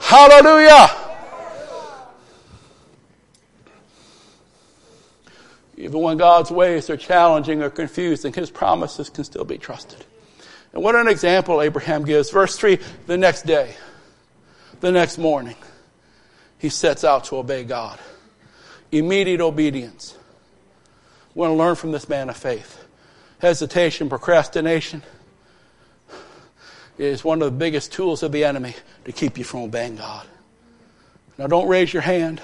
Hallelujah. Even when God's ways are challenging or confusing, His promises can still be trusted. And what an example Abraham gives. Verse 3 the next day, the next morning, he sets out to obey God. Immediate obedience. We want to learn from this man of faith. Hesitation, procrastination, is one of the biggest tools of the enemy to keep you from obeying God. Now, don't raise your hand.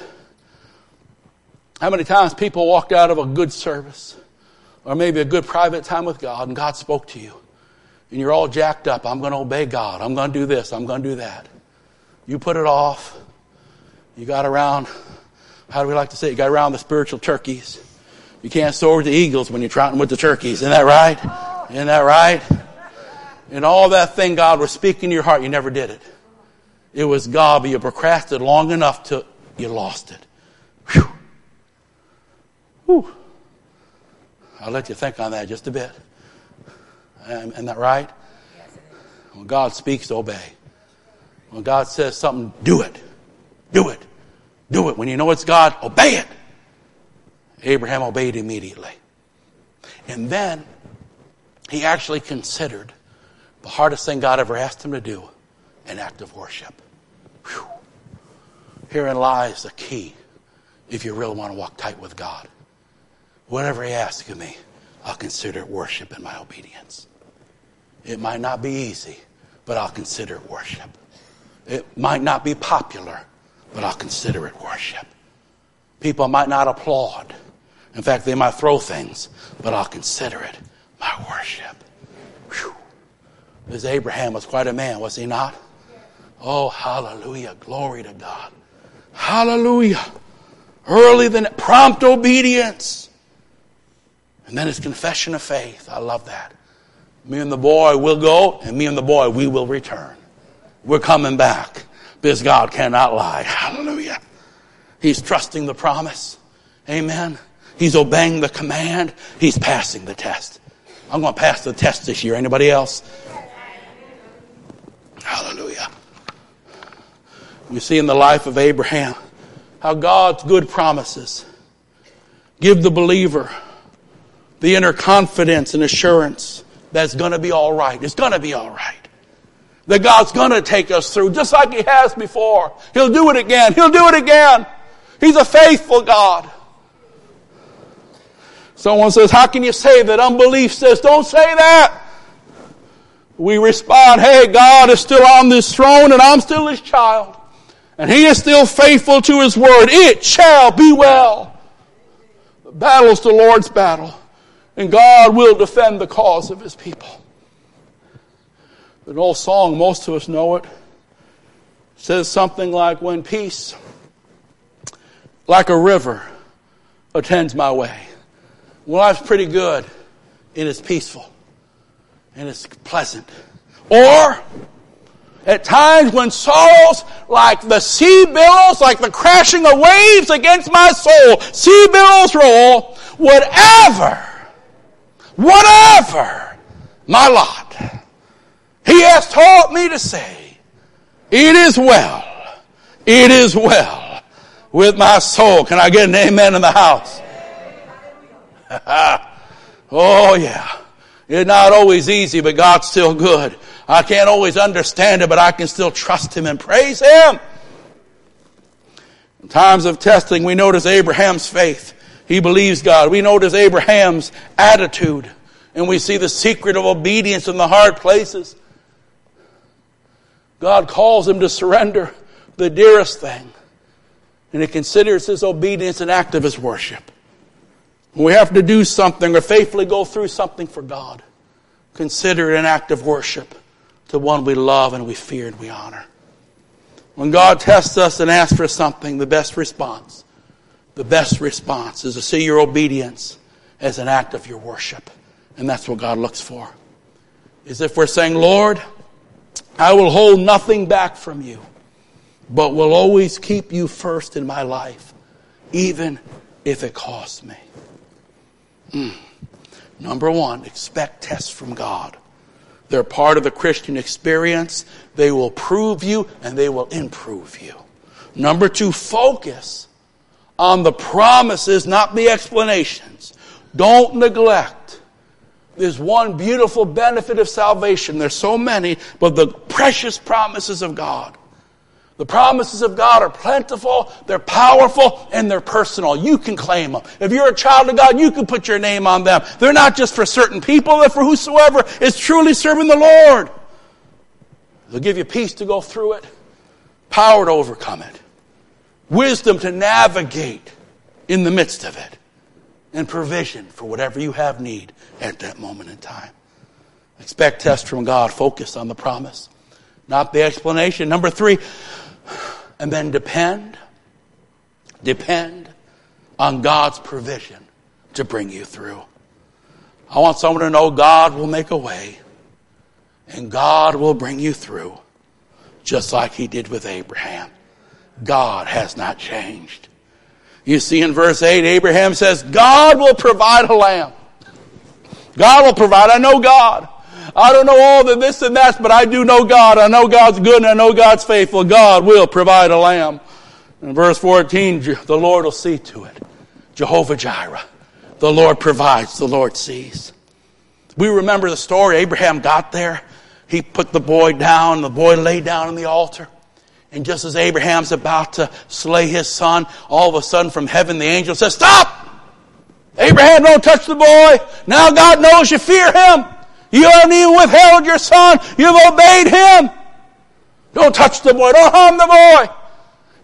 How many times people walked out of a good service or maybe a good private time with God and God spoke to you and you're all jacked up. I'm going to obey God. I'm going to do this. I'm going to do that. You put it off. You got around, how do we like to say, it? you got around the spiritual turkeys. You can't soar with the eagles when you're trotting with the turkeys. Isn't that right? Isn't that right? And all that thing God was speaking to your heart, you never did it. It was God, but you procrastinated long enough till you lost it. Whew. Whew. I'll let you think on that just a bit. Isn't that right? When God speaks, obey. When God says something, do it. Do it. Do it. When you know it's God, obey it. Abraham obeyed immediately. And then he actually considered the hardest thing God ever asked him to do an act of worship. Whew. Herein lies the key if you really want to walk tight with God. Whatever He asks of me, I'll consider it worship in my obedience. It might not be easy, but I'll consider it worship. It might not be popular, but I'll consider it worship. People might not applaud. In fact, they might throw things, but I'll consider it my worship. Because Abraham was quite a man, was he not? Oh, hallelujah. Glory to God. Hallelujah. Early than prompt obedience. And then his confession of faith. I love that. Me and the boy will go, and me and the boy, we will return. We're coming back. Because God cannot lie. Hallelujah. He's trusting the promise. Amen. He's obeying the command. He's passing the test. I'm going to pass the test this year. Anybody else? Hallelujah. You see in the life of Abraham how God's good promises give the believer the inner confidence and assurance that it's going to be all right. It's going to be all right. That God's going to take us through just like He has before. He'll do it again. He'll do it again. He's a faithful God. Someone says, How can you say that? Unbelief says, Don't say that we respond, hey, God is still on this throne and I'm still his child. And he is still faithful to his word. It shall be well. The battle's the Lord's battle. And God will defend the cause of his people. An old song, most of us know it, says something like, When peace, like a river, attends my way. Well, life's pretty good. It is peaceful and it's pleasant. Or, at times when sorrows like the sea billows, like the crashing of waves against my soul, sea billows roll, whatever, whatever my lot, he has taught me to say, it is well, it is well with my soul. Can I get an amen in the house? [LAUGHS] oh yeah. It's not always easy, but God's still good. I can't always understand it, but I can still trust Him and praise Him. In times of testing, we notice Abraham's faith. He believes God. We notice Abraham's attitude. And we see the secret of obedience in the hard places. God calls him to surrender the dearest thing. And he considers his obedience an act of his worship. We have to do something or faithfully go through something for God. Consider it an act of worship to one we love and we fear and we honor. When God tests us and asks for something, the best response, the best response is to see your obedience as an act of your worship. And that's what God looks for. Is if we're saying, Lord, I will hold nothing back from you, but will always keep you first in my life, even if it costs me. Mm. Number one, expect tests from God. They're part of the Christian experience. They will prove you and they will improve you. Number two, focus on the promises, not the explanations. Don't neglect. There's one beautiful benefit of salvation. There's so many, but the precious promises of God. The promises of God are plentiful, they're powerful, and they're personal. You can claim them. If you're a child of God, you can put your name on them. They're not just for certain people, they're for whosoever is truly serving the Lord. They'll give you peace to go through it, power to overcome it, wisdom to navigate in the midst of it, and provision for whatever you have need at that moment in time. Expect test from God, focus on the promise, not the explanation. Number three, and then depend, depend on God's provision to bring you through. I want someone to know God will make a way and God will bring you through just like he did with Abraham. God has not changed. You see in verse 8, Abraham says, God will provide a lamb. God will provide. I know God. I don't know all the this and that, but I do know God. I know God's good and I know God's faithful. God will provide a lamb. In verse 14, the Lord will see to it. Jehovah Jireh. The Lord provides, the Lord sees. We remember the story. Abraham got there. He put the boy down. The boy lay down on the altar. And just as Abraham's about to slay his son, all of a sudden from heaven the angel says, Stop! Abraham, don't touch the boy. Now God knows you fear him. You haven't even withheld your son. You've obeyed him. Don't touch the boy. Don't harm the boy.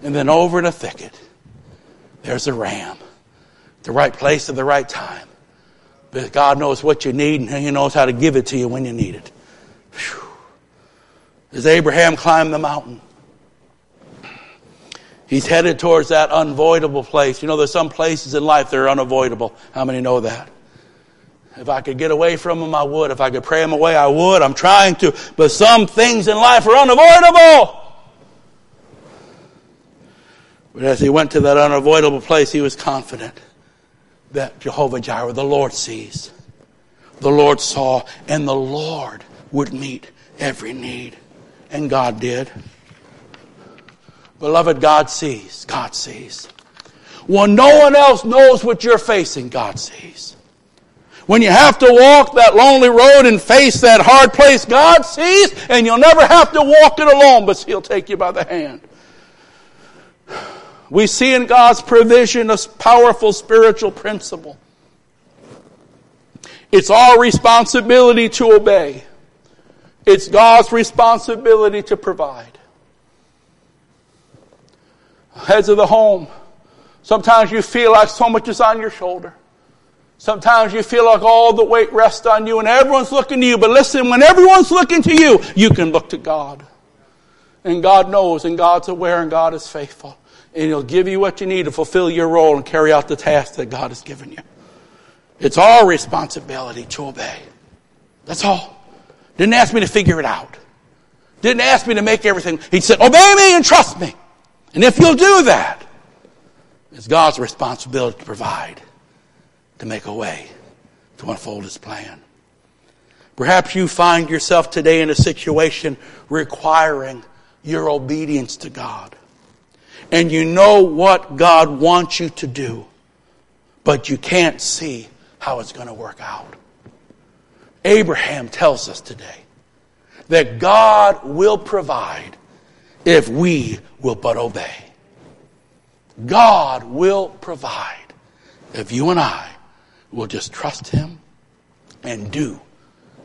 And then over in a thicket, there's a ram. The right place at the right time. But God knows what you need and He knows how to give it to you when you need it. Whew. As Abraham climbed the mountain, he's headed towards that unavoidable place. You know, there's some places in life that are unavoidable. How many know that? If I could get away from them, I would. If I could pray them away, I would. I'm trying to. But some things in life are unavoidable. But as he went to that unavoidable place, he was confident that Jehovah Jireh, the Lord sees. The Lord saw, and the Lord would meet every need. And God did. Beloved, God sees. God sees. When no one else knows what you're facing, God sees. When you have to walk that lonely road and face that hard place, God sees, and you'll never have to walk it alone, but He'll take you by the hand. We see in God's provision a powerful spiritual principle. It's our responsibility to obey. It's God's responsibility to provide. Heads of the home, sometimes you feel like so much is on your shoulder. Sometimes you feel like all the weight rests on you and everyone's looking to you. But listen, when everyone's looking to you, you can look to God. And God knows, and God's aware, and God is faithful. And He'll give you what you need to fulfill your role and carry out the task that God has given you. It's our responsibility to obey. That's all. Didn't ask me to figure it out. Didn't ask me to make everything. He said, obey me and trust me. And if you'll do that, it's God's responsibility to provide to make a way to unfold His plan. Perhaps you find yourself today in a situation requiring your obedience to God. And you know what God wants you to do, but you can't see how it's going to work out. Abraham tells us today that God will provide if we will but obey. God will provide if you and I We'll just trust Him and do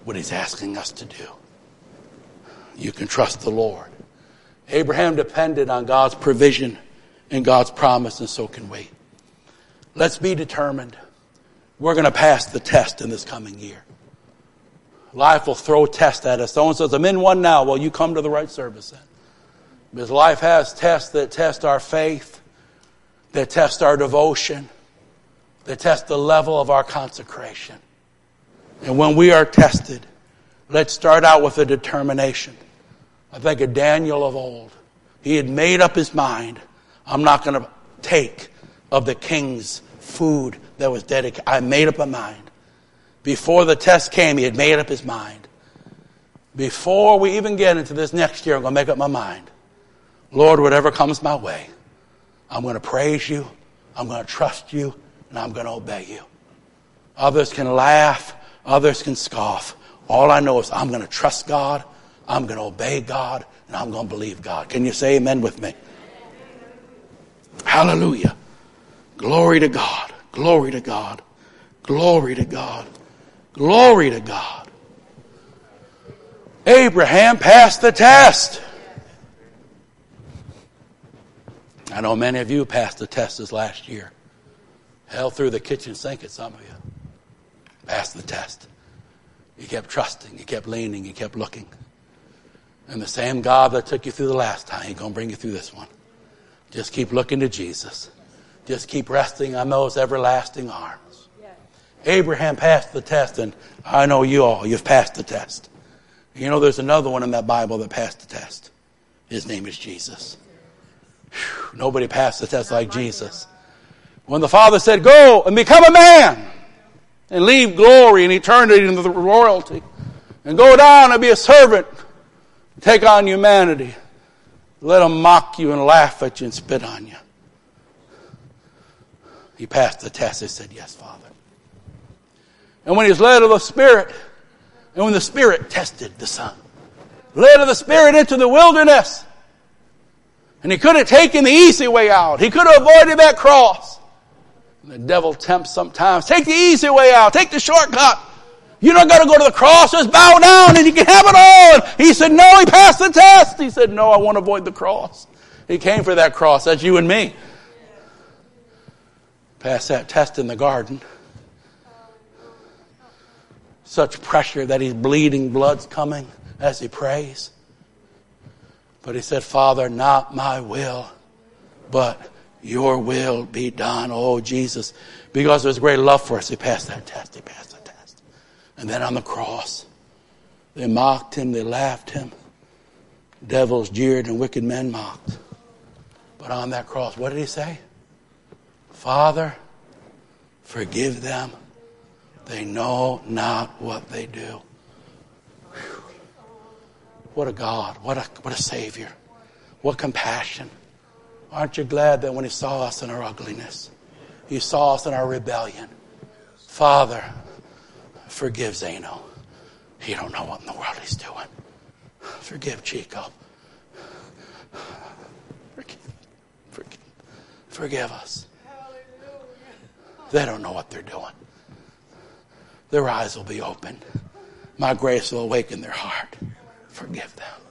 what He's asking us to do. You can trust the Lord. Abraham depended on God's provision and God's promise, and so can we. Let's be determined. We're going to pass the test in this coming year. Life will throw tests at us. Someone says, I'm in one now. Well, you come to the right service then. Because life has tests that test our faith, that test our devotion, they test the level of our consecration. And when we are tested, let's start out with a determination. I think of Daniel of old. He had made up his mind. I'm not going to take of the king's food that was dedicated. I made up my mind. Before the test came, he had made up his mind. Before we even get into this next year, I'm going to make up my mind. Lord, whatever comes my way, I'm going to praise you. I'm going to trust you and I'm going to obey you. Others can laugh, others can scoff. All I know is I'm going to trust God, I'm going to obey God, and I'm going to believe God. Can you say amen with me? Hallelujah. Glory to God. Glory to God. Glory to God. Glory to God. Abraham passed the test. I know many of you passed the test this last year. Hell threw the kitchen sink at some of you. Passed the test. You kept trusting, you kept leaning, you kept looking. And the same God that took you through the last time, He's going to bring you through this one. Just keep looking to Jesus. Just keep resting on those everlasting arms. Abraham passed the test, and I know you all, you've passed the test. You know, there's another one in that Bible that passed the test. His name is Jesus. Whew, nobody passed the test like Jesus. When the Father said, Go and become a man and leave glory and eternity and the royalty and go down and be a servant, take on humanity. Let them mock you and laugh at you and spit on you. He passed the test. He said, Yes, Father. And when he was led of the Spirit, and when the Spirit tested the Son, led of the Spirit into the wilderness, and he could have taken the easy way out. He could have avoided that cross. The devil tempts sometimes. Take the easy way out. Take the shortcut. You don't got to go to the cross. Just bow down and you can have it all. And he said, no, he passed the test. He said, no, I want to avoid the cross. He came for that cross. That's you and me. Passed that test in the garden. Such pressure that he's bleeding, blood's coming as he prays. But he said, Father, not my will, but your will be done, oh Jesus. Because his great love for us, he passed that test. He passed the test. And then on the cross, they mocked him, they laughed him. Devils jeered and wicked men mocked. But on that cross, what did he say? Father, forgive them. They know not what they do. Whew. What a God. What a, what a Savior. What compassion. Aren't you glad that when He saw us in our ugliness, He saw us in our rebellion? Father, forgive Zeno. He don't know what in the world he's doing. Forgive Chico. Forgive, forgive, forgive us. They don't know what they're doing. Their eyes will be opened. My grace will awaken their heart. Forgive them.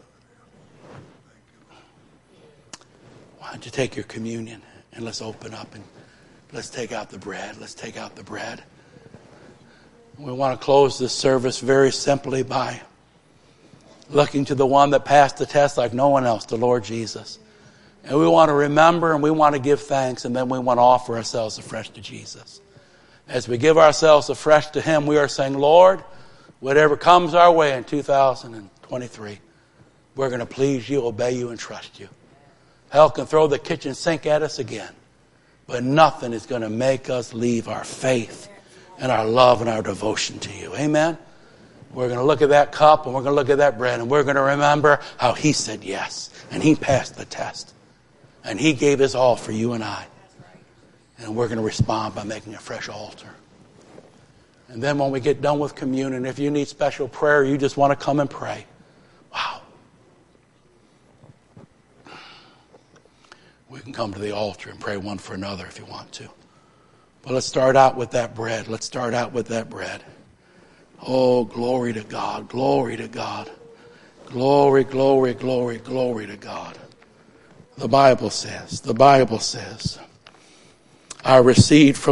Why don't you take your communion and let's open up and let's take out the bread. Let's take out the bread. We want to close this service very simply by looking to the one that passed the test like no one else, the Lord Jesus. And we want to remember and we want to give thanks and then we want to offer ourselves afresh to Jesus. As we give ourselves afresh to Him, we are saying, Lord, whatever comes our way in 2023, we're going to please you, obey you, and trust you. Hell can throw the kitchen sink at us again, but nothing is going to make us leave our faith and our love and our devotion to you. Amen? We're going to look at that cup and we're going to look at that bread and we're going to remember how He said yes and He passed the test and He gave His all for you and I. And we're going to respond by making a fresh altar. And then when we get done with communion, if you need special prayer, you just want to come and pray. Wow. We can come to the altar and pray one for another if you want to. But let's start out with that bread. Let's start out with that bread. Oh, glory to God. Glory to God. Glory, glory, glory, glory to God. The Bible says, the Bible says, I received from